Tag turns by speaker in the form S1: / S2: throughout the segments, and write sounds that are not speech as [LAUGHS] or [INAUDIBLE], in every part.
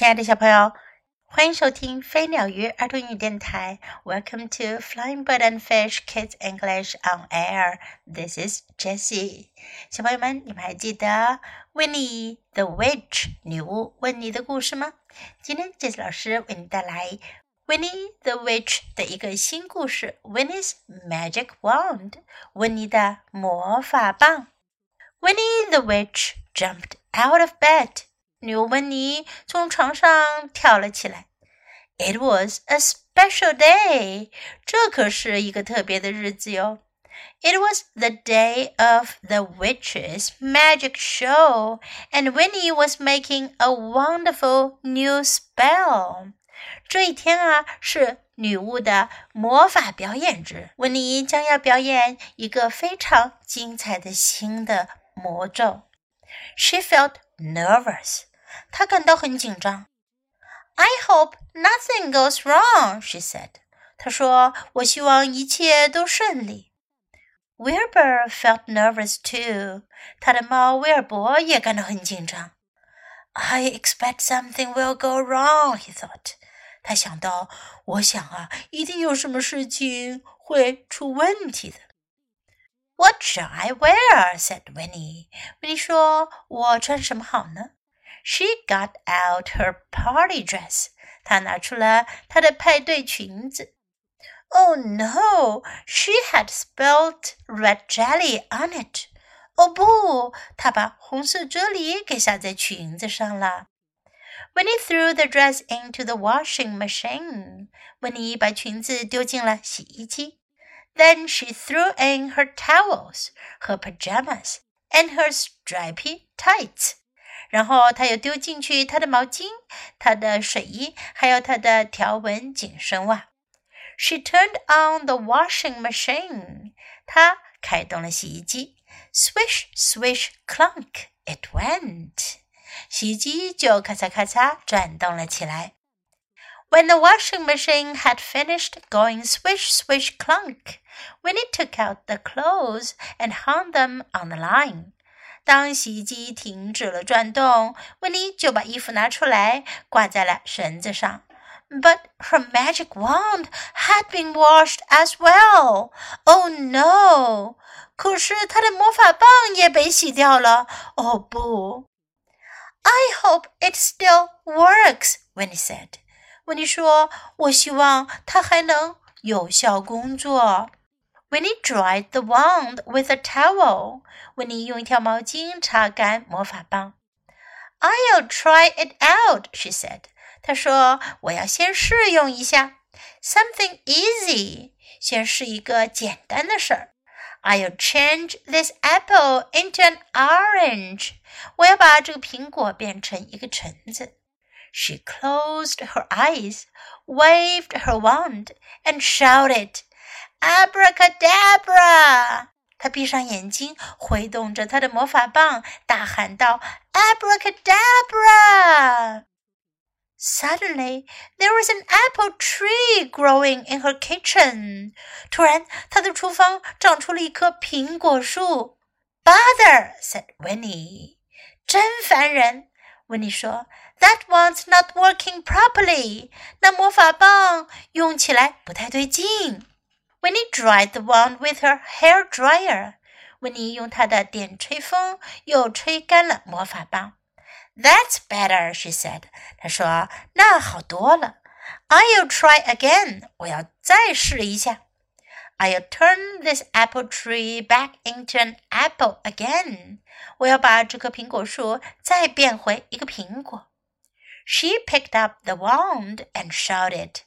S1: 亲爱的小朋友，欢迎收听飞鸟鱼儿童语电台。Welcome to Flying Bird and Fish Kids English on Air. This is Jessie。小朋友们，你们还记得 Winnie the Witch 女巫温妮的故事吗？今天 Jessie 老师为你带来 Winnie the Witch 的一个新故事：Winnie's Magic Wand，温妮的魔法棒。Winnie the Witch jumped out of bed. 女巫温妮从床上跳了起来。It was a special day，这可是一个特别的日子哟。It was the day of the witch's magic show, and Winnie was making a wonderful new spell. 这一天啊，是女巫的魔法表演日。温妮将要表演一个非常精彩的新的魔咒。She felt nervous. 她感到很紧张。I hope nothing goes wrong, she said. 她说：“我希望一切都顺利。” Wilbur felt nervous too. 他的猫威尔伯也感到很紧张。I expect something will go wrong, he thought. 他想到，我想啊，一定有什么事情会出问题的。What shall I wear? said Winnie. 温妮说：“我穿什么好呢？” She got out her party dress. 她拿出了她的派对裙子。Oh no! She had spilled red jelly on it. 哦不，她把红色啫喱给洒在裙子上了。Winnie threw the dress into the washing machine. 温妮把裙子丢进了洗衣机。Then she threw in her towels, her pajamas, and her stripy tights. 然后他又丢进去他的毛巾、他的睡衣，还有他的条纹紧身袜。She turned on the washing machine. 她开动了洗衣机。Swish, swish, clunk, it went. 洗衣机就咔嚓咔嚓转动了起来。When the washing machine had finished going swish, swish, clunk, Winnie took out the clothes and hung them on the line. 当洗衣机停止了转动，温妮就把衣服拿出来，挂在了绳子上。But her magic wand had been washed as well. Oh no! 可是她的魔法棒也被洗掉了。哦不！I hope it still works. Winnie said. 温妮说：“我希望它还能有效工作。” Winnie dried the wand with a towel. 温妮用一条毛巾擦干魔法棒。I'll try it out, she said. 她说：“我要先试用一下，something easy，先试一个简单的事儿。I'll change this apple into an orange。我要把这个苹果变成一个橙子。She closed her eyes, waved her wand, and shouted. Abracadabra！他闭上眼睛，挥动着他的魔法棒，大喊道：“Abracadabra！” Suddenly, there was an apple tree growing in her kitchen. 突然，她的厨房长出了一棵苹果树。Bother! said Winnie. 真烦人，温妮说。That one's not working properly. 那魔法棒用起来不太对劲。 Winnie dried the wand with her hair dryer. 温妮用她的电吹风又吹干了魔法棒。That's better, she said. 她说那好多了。I'll try again. 我要再试一下。I'll turn this apple tree back into an apple again. 我要把这棵苹果树再变回一个苹果。She picked up the wand and shouted,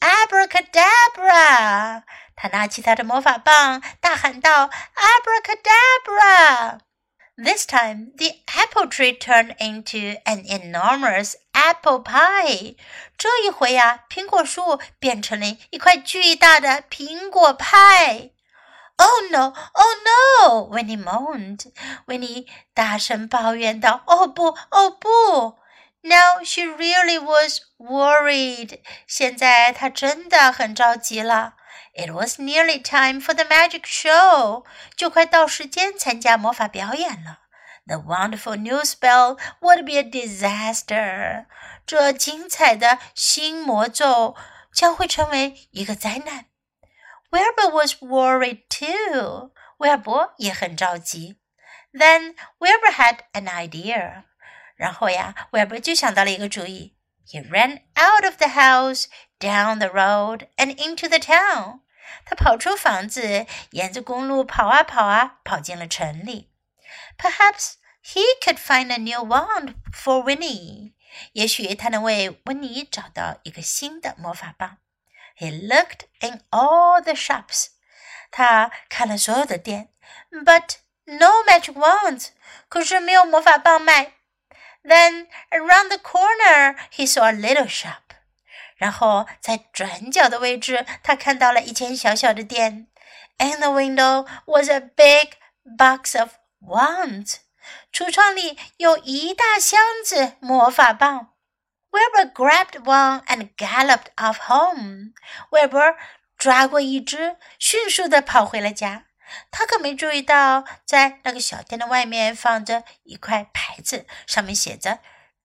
S1: Abracadabra! 他拿起他的魔法棒，大喊道：“Abracadabra!” This time, the apple tree turned into an enormous apple pie. 这一回呀、啊，苹果树变成了一块巨大的苹果派。Oh no! Oh no! Winnie moaned. Winnie 大声抱怨道：“哦不，哦不！” Now she really was worried. 现在她真的很着急了。 It was nearly time for the magic show. 就快到时间参加魔法表演了。 The wonderful new spell would be a disaster. 这精彩的新魔咒将会成为一个灾难。Wilbur was worried too. 威尔伯也很着急。Then Wilbur had an idea. 然后呀，威尔伯就想到了一个主意。He ran out of the house, down the road, and into the town. 他跑出房子，沿着公路跑啊跑啊，跑进了城里。Perhaps he could find a new wand for Winnie. 也许他能为温妮找到一个新的魔法棒。He looked in all the shops. 他看了所有的店，but no magic wands. 可是没有魔法棒卖。Then around the corner he saw a little shop. 然后在转角的位置，他看到了一间小小的店。In the window was a big box of wands. 橱窗里有一大箱子魔法棒。Wilbur grabbed one and galloped off home. Wilbur 抓过一只，迅速的跑回了家。他可没注意到，在那个小店的外面放着一块牌子，上面写着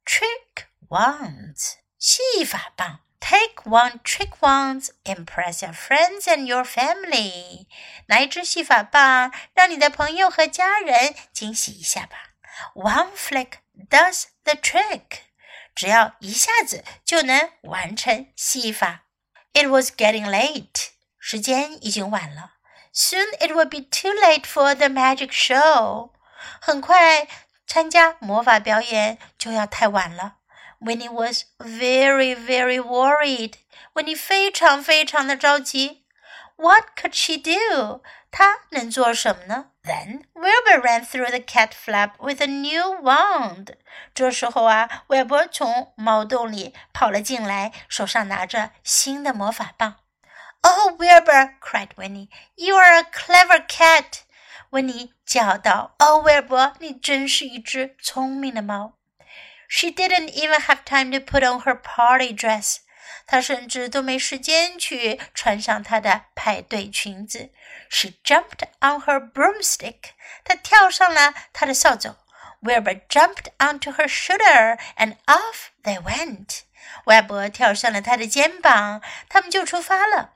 S1: “Trick Wands” 戏法棒。Take one trick wand, impress your friends and your family. 拿一支戏法棒，让你的朋友和家人惊喜一下吧。One flick does the trick. 只要一下子就能完成戏法。It was getting late. 时间已经晚了。Soon it would be too late for the magic show. 很快，参加魔法表演就要太晚了。 Winnie was very, very worried. Winnie 非常非常的着急。What could she do? 她能做什么呢？Then Wilbur ran through the cat flap with a new wand. 这时候啊，韦伯从猫洞里跑了进来，手上拿着新的魔法棒。Oh, Wilbur! cried Winnie. You are a clever cat. 温妮叫道：“哦，威尔伯，你真是一只聪明的猫。” She didn't even have time to put on her party dress. 她甚至都没时间去穿上她的派对裙子。She jumped on her broomstick. 她跳上了她的扫帚。Wilbur jumped onto her shoulder, and off they went. 威尔伯跳上了她的肩膀，他们就出发了。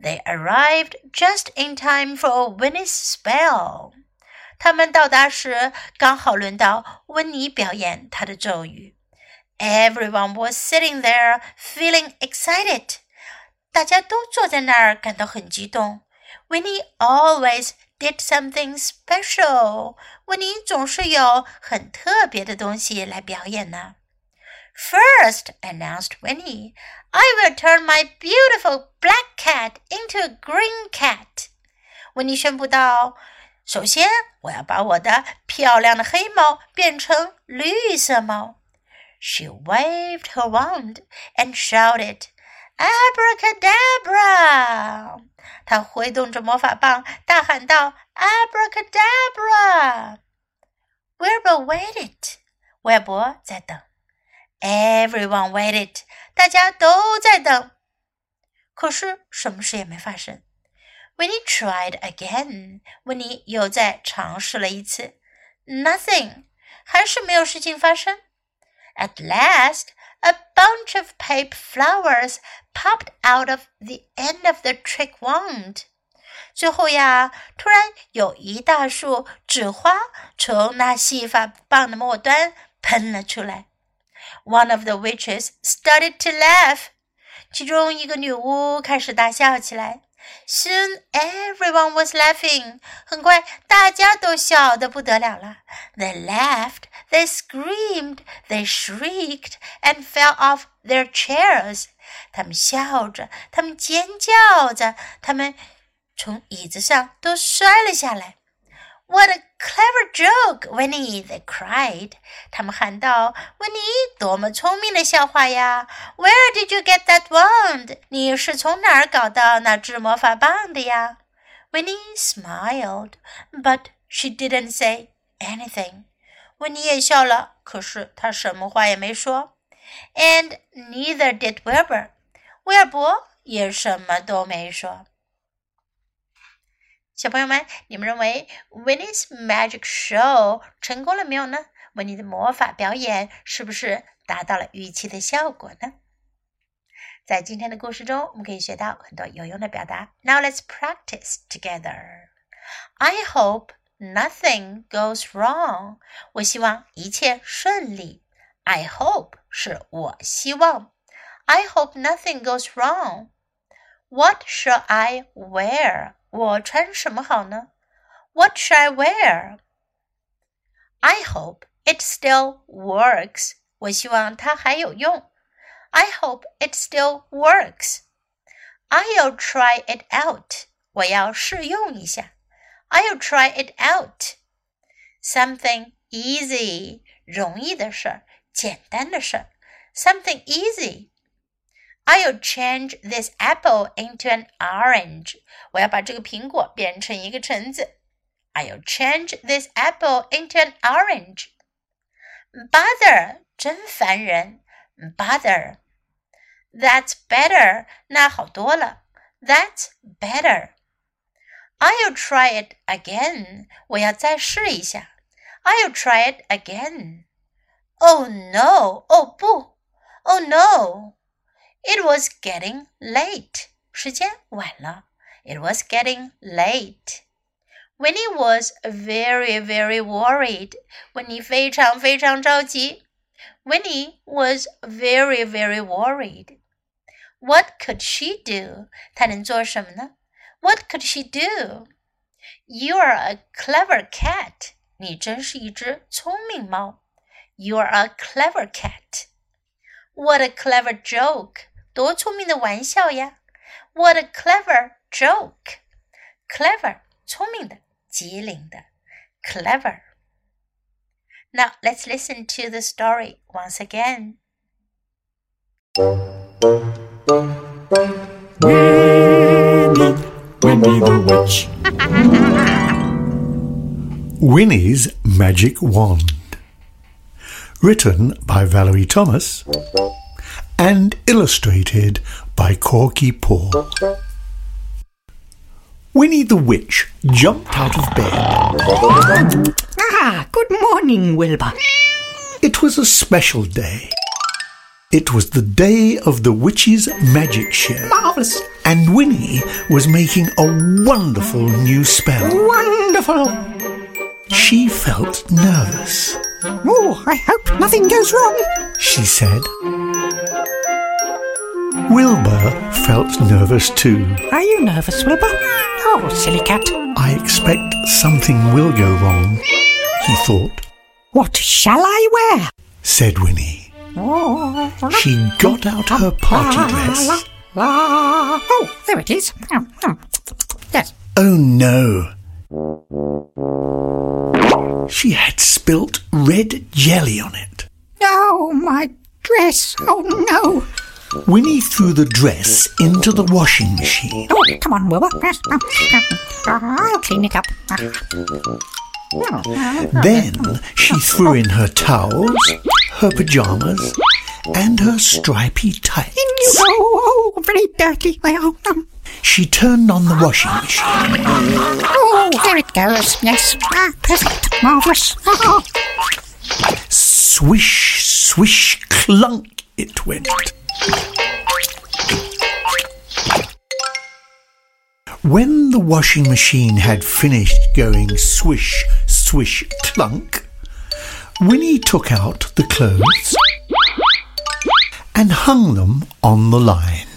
S1: They arrived just in time for Winnie's spell. 他们到达时，刚好轮到温妮表演她的咒语。Everyone was sitting there, feeling excited. 大家都坐在那儿，感到很激动。Winnie always did something special. 温妮总是有很特别的东西来表演呢。First, announced Winnie, I will turn my beautiful black cat into a green cat. 温妮宣布道。 首先，我要把我的漂亮的黑猫变成绿色猫。She waved her wand and shouted, "Abracadabra!" 她挥动着魔法棒，大喊道：“Abracadabra!” Wilbur waited. 韦伯在等。Everyone waited. 大家都在等。可是，什么事也没发生。Winnie tried again. 温妮又再尝试了一次。Nothing，还是没有事情发生。At last, a bunch of paper flowers popped out of the end of the trick wand. 最后呀，突然有一大束纸花从那戏法棒的末端喷了出来。One of the witches started to laugh. 其中一个女巫开始大笑起来。 Soon everyone was laughing. 很快，大家都笑得不得了了。They laughed, they screamed, they shrieked, and fell off their chairs. 他们笑着，他们尖叫着，他们从椅子上都摔了下来。what a clever joke, Winnie! They cried. 他们喊道：“温妮，多么聪明的笑话呀！Where did you get that wand? 你是从哪儿搞到那支魔法棒的呀？”Winnie smiled, but she didn't say anything. 温妮也笑了，可是她什么话也没说。And neither did Wilbur. 威尔伯也什么都没说。 小朋友们，你们认为 Winnie's Magic Show 成功了没有呢？温妮的魔法表演是不是达到了预期的效果呢？在今天的故事中，我们可以学到很多有用的表达。Now let's practice together. I hope nothing goes wrong. 我希望一切顺利。I hope 是我希望。I hope nothing goes wrong. What shall I wear? 我穿什么好呢？What shall I wear? I hope it still works. 我希望它还有用。I hope it still works. I'll try it out. 我要试用一下。I'll try it out. Something easy. 容易的事儿，简单的事儿。Something easy. I'll change this apple into an orange. 我要把这个苹果变成一个橙子。I'll change this apple into an orange. Bother，真烦人。Bother。That's better，那好多了。That's better。I'll try it again，我要再试一下。I'll try it again。Oh no，哦不，Oh no，It was getting late，时间晚了。It was getting late。Winnie was very, very worried. Winnie 非常非常着急。Winnie was very, very worried. What could she do? 她能做什么呢？What could she do? You are a clever cat. 你真是一只聪明猫。You are a clever cat. What a clever joke! 多聪明的玩笑呀！What a clever joke! Clever，聪明的。机灵的，clever。Now let's listen to the story once again.
S2: Winnie, Winnie the Witch.
S3: Winnie's [LAUGHS] Magic Wand. Written by Valerie Thomas and illustrated by Korky Paul. Winnie the Witch jumped out of bed.
S2: Ah, good morning, Wilbur.
S3: It was a special day. It was the day of the witch's magic show,
S2: Marvellous.
S3: and Winnie was making a wonderful new spell.
S2: Wonderful.
S3: She felt nervous.
S2: Oh, I hope nothing goes wrong.
S3: She said. Wilbur felt nervous too.
S2: Are you nervous, Wilbur? Oh, silly cat.
S3: I expect something will go wrong, he thought,
S2: What shall I wear?
S3: said Winnie.
S2: Oh,
S3: She got out her party dress.
S2: Oh, there it is. Yes.
S3: Oh no! She had spilt red jelly on it.
S2: Oh, my dress. Oh, no.
S3: Winnie threw the dress into the washing machine.
S2: Oh, come on, Wilbur. I'll clean it up.
S3: Then she threw in her towels, her pajamas, and her stripy tights.
S2: go. Oh, very dirty. Oh, um,
S3: She turned on the washing machine.
S2: oh, there it goes. Yes. Ah, perfect. Marvellous. Oh,
S3: Swish, swish, clunk it went. When the washing machine had finished going swish, swish, clunk, Winnie took out the clothes and hung them on the line.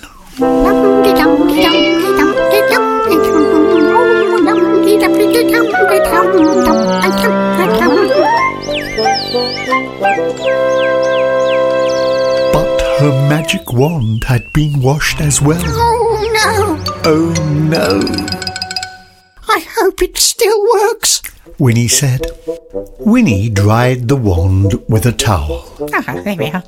S3: But her magic wand had been washed as well.
S2: Oh no!
S3: Oh no,
S2: I hope it still works.
S3: Winnie said. Winnie dried the wand with a towel.
S2: Ah, there we are.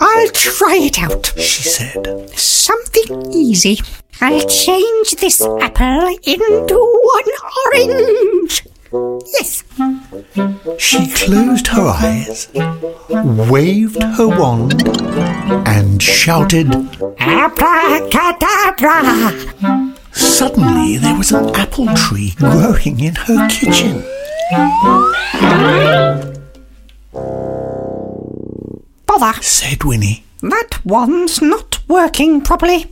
S2: I'll try it out.
S3: She said.
S2: Something easy. I'll change this apple into one orange. Yes.
S3: She closed her eyes, waved her wand, and shouted.
S2: Abracadabra.
S3: Suddenly there was an apple tree growing in her kitchen.
S2: Bother,
S3: Said Winnie.
S2: that wand's not working properly.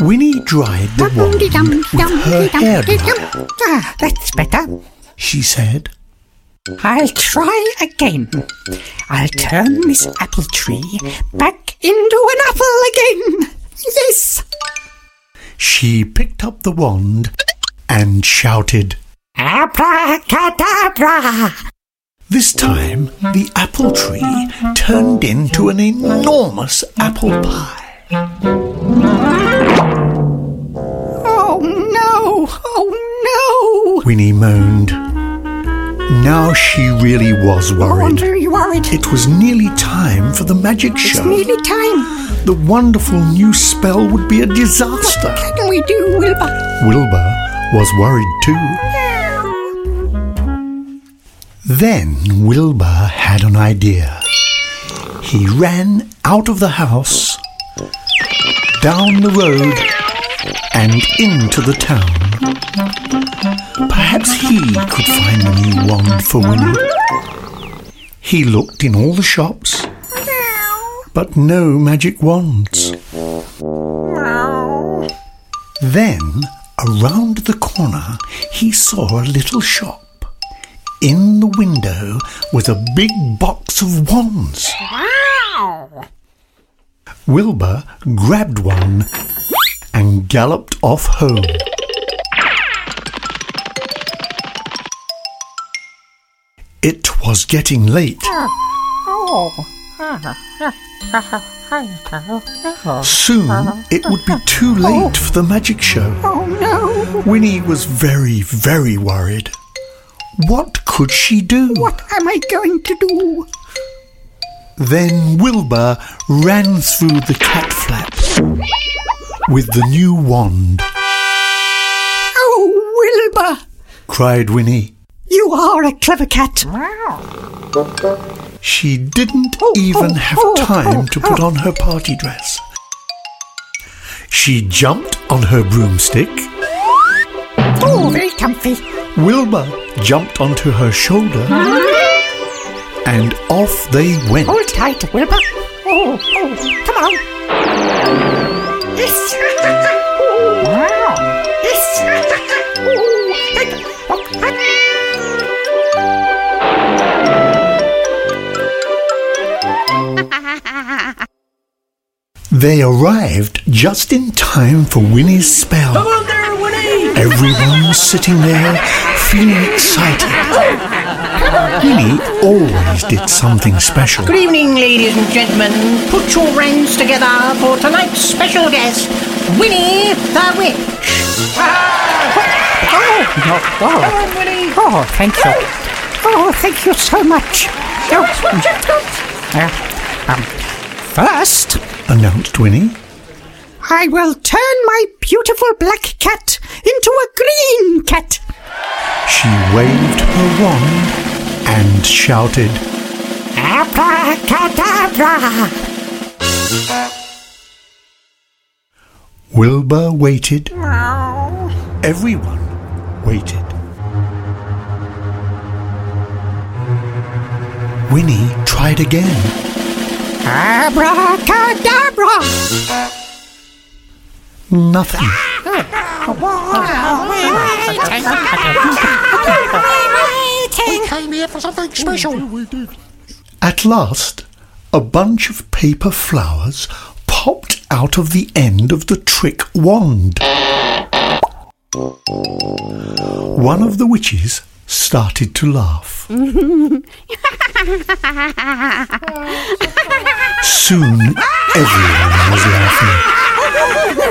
S3: Winnie dried the wand with her hair.
S2: Ah, that's better.
S3: She said,
S2: I'll try again. I'll turn this apple tree back into an apple again. Yes.
S3: She picked up the wand and shouted.
S2: Abracadabra.
S3: This time, the apple tree turned into an enormous apple pie.
S2: Oh no! Oh no!
S3: Winnie moaned. Now she really was
S2: I'm
S3: worried.
S2: very worried.
S3: It was nearly time for the magic show.
S2: It's nearly time.
S3: The wonderful new spell would be a disaster.
S2: What can we do, Wilbur?
S3: Wilbur was worried too. Then Wilbur had an idea. He ran out of the house, down the road, and into the town. Perhaps he could find the new wand for Winnie. He looked in all the shops, but no magic wands. Then, around the corner, he saw a little shop. In the window was a big box of wands. Wilbur grabbed one and galloped off home. It was getting late. Oh. [LAUGHS] Soon it would be too late for the magic show.
S2: Oh no!
S3: Winnie was very, very worried. What could she do?
S2: What am I going to do?
S3: Then Wilbur ran through the cat flap with the new wand,
S2: Oh, Wilbur!
S3: cried Winnie.
S2: You are a clever cat.
S3: She didn't
S2: Oh,
S3: even
S2: oh,
S3: have
S2: oh, oh
S3: time
S2: oh,
S3: to put
S2: oh.
S3: on her party dress. She jumped on her broomstick.
S2: Oh, very comfy.
S3: Wilbur jumped onto her shoulder. And off they went.
S2: Hold tight, Wilbur. Oh, oh, come on. [LAUGHS]
S3: They arrived just in time for Winnie's spell.
S4: Come on there, Winnie!
S3: Everyone was sitting there feeling excited. Winnie always did something special.
S4: Good evening, ladies and gentlemen. Put your hands together for tonight's special guest, Winnie the Witch.
S2: Oh, no,
S4: Come
S2: oh,
S4: on, Winnie.
S2: oh, thank you. Oh, thank you so much. Oh, uh, um, first,
S3: announced Winnie.
S2: I will turn my beautiful black cat into a green cat.
S3: She waved her wand and shouted.
S2: Abracadabra.
S3: Wilbur waited. Everyone waited. Winnie tried again.
S2: Abracadabra.
S3: Nothing.
S2: came here for something special.
S3: At last, a bunch of paper flowers popped out of the end of the trick wand. One of the witches started to laugh. Soon everyone was laughing.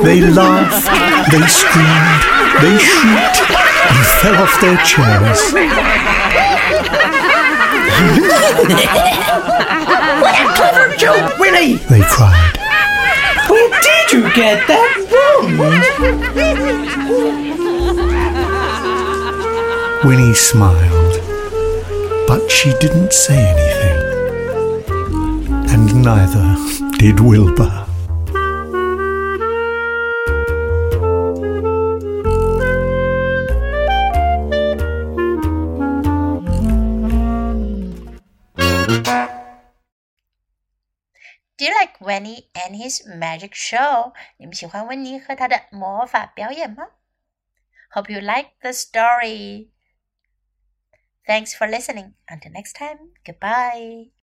S3: They laughed, they screamed, they shrieked, and fell off their chairs.
S4: what a Clever joke, Winnie.
S3: They cried.
S4: Where did you get that wand?
S3: Winnie smiled, but she didn't say anything, and neither did Wilbur.
S1: Do you like Winnie and his magic show? 你们喜欢温妮和她的魔法表演吗？Hope you like the story. Thanks for listening. Until next time, goodbye.